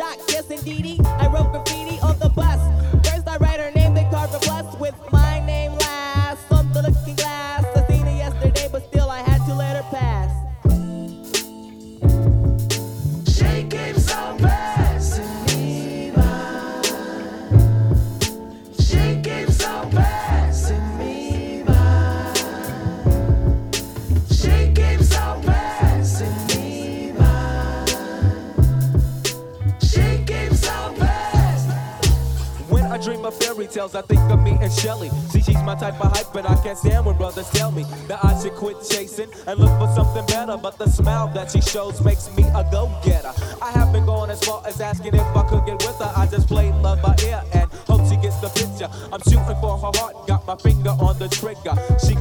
yes indeedy. I wrote graffiti on the bus. Girls, I think of me and Shelly. See, she's my type of hype, but I can't stand when brothers tell me that I should quit chasing and look for something better. But the smile that she shows makes me a go getter. I have been going as far as asking if I could get with her. I just play love by ear and hope she gets the picture. I'm shooting for her heart, got my finger on the trigger. She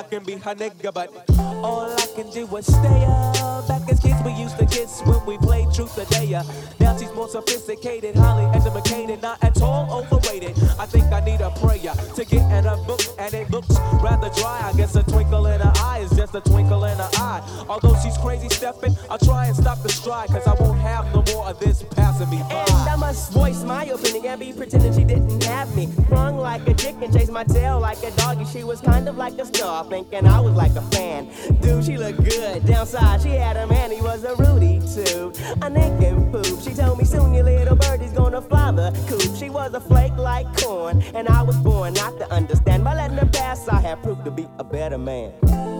I can be her nigga, but all I can do is stay up. Back as kids, we used to kiss when we played truth or dare. Now she's more sophisticated, highly educated, not at all overrated. I think I need a prayer to get in a book, and it looks rather dry. I guess a twinkle in her eye is just a twinkle in her eye. Although she's crazy stepping, I'll try and stop the stride, cause I won't have no more of this And I must voice my opinion and be pretending she didn't have me. Sprung like a chicken, chased my tail like a doggy. She was kind of like a star, thinking I was like a fan. Dude, she looked good. Downside, she had a man, he was a Rudy too. A naked poop. She told me soon your little birdie's gonna fly the coop. She was a flake like corn, and I was born not to understand. By letting her pass, I have proved to be a better man.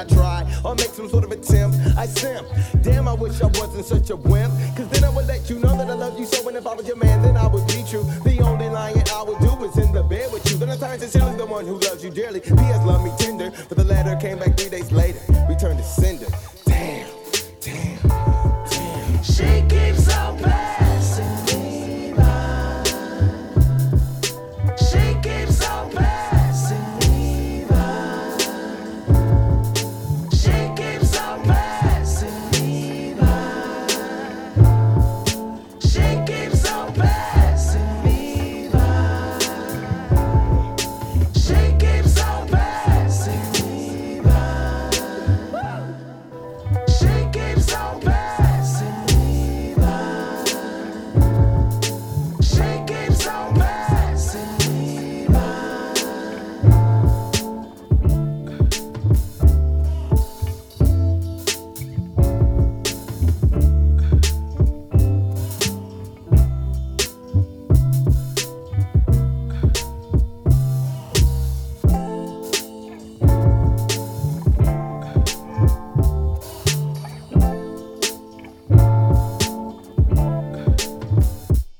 I try or make some sort of attempt. I simp. Damn, I wish I wasn't such a wimp. Cause then I would let you know that I love you so. And if I was your man, then I would be true. The only lying I would do is in the bed with you. Then I turn sincerely the one who loves you dearly. P.S. love me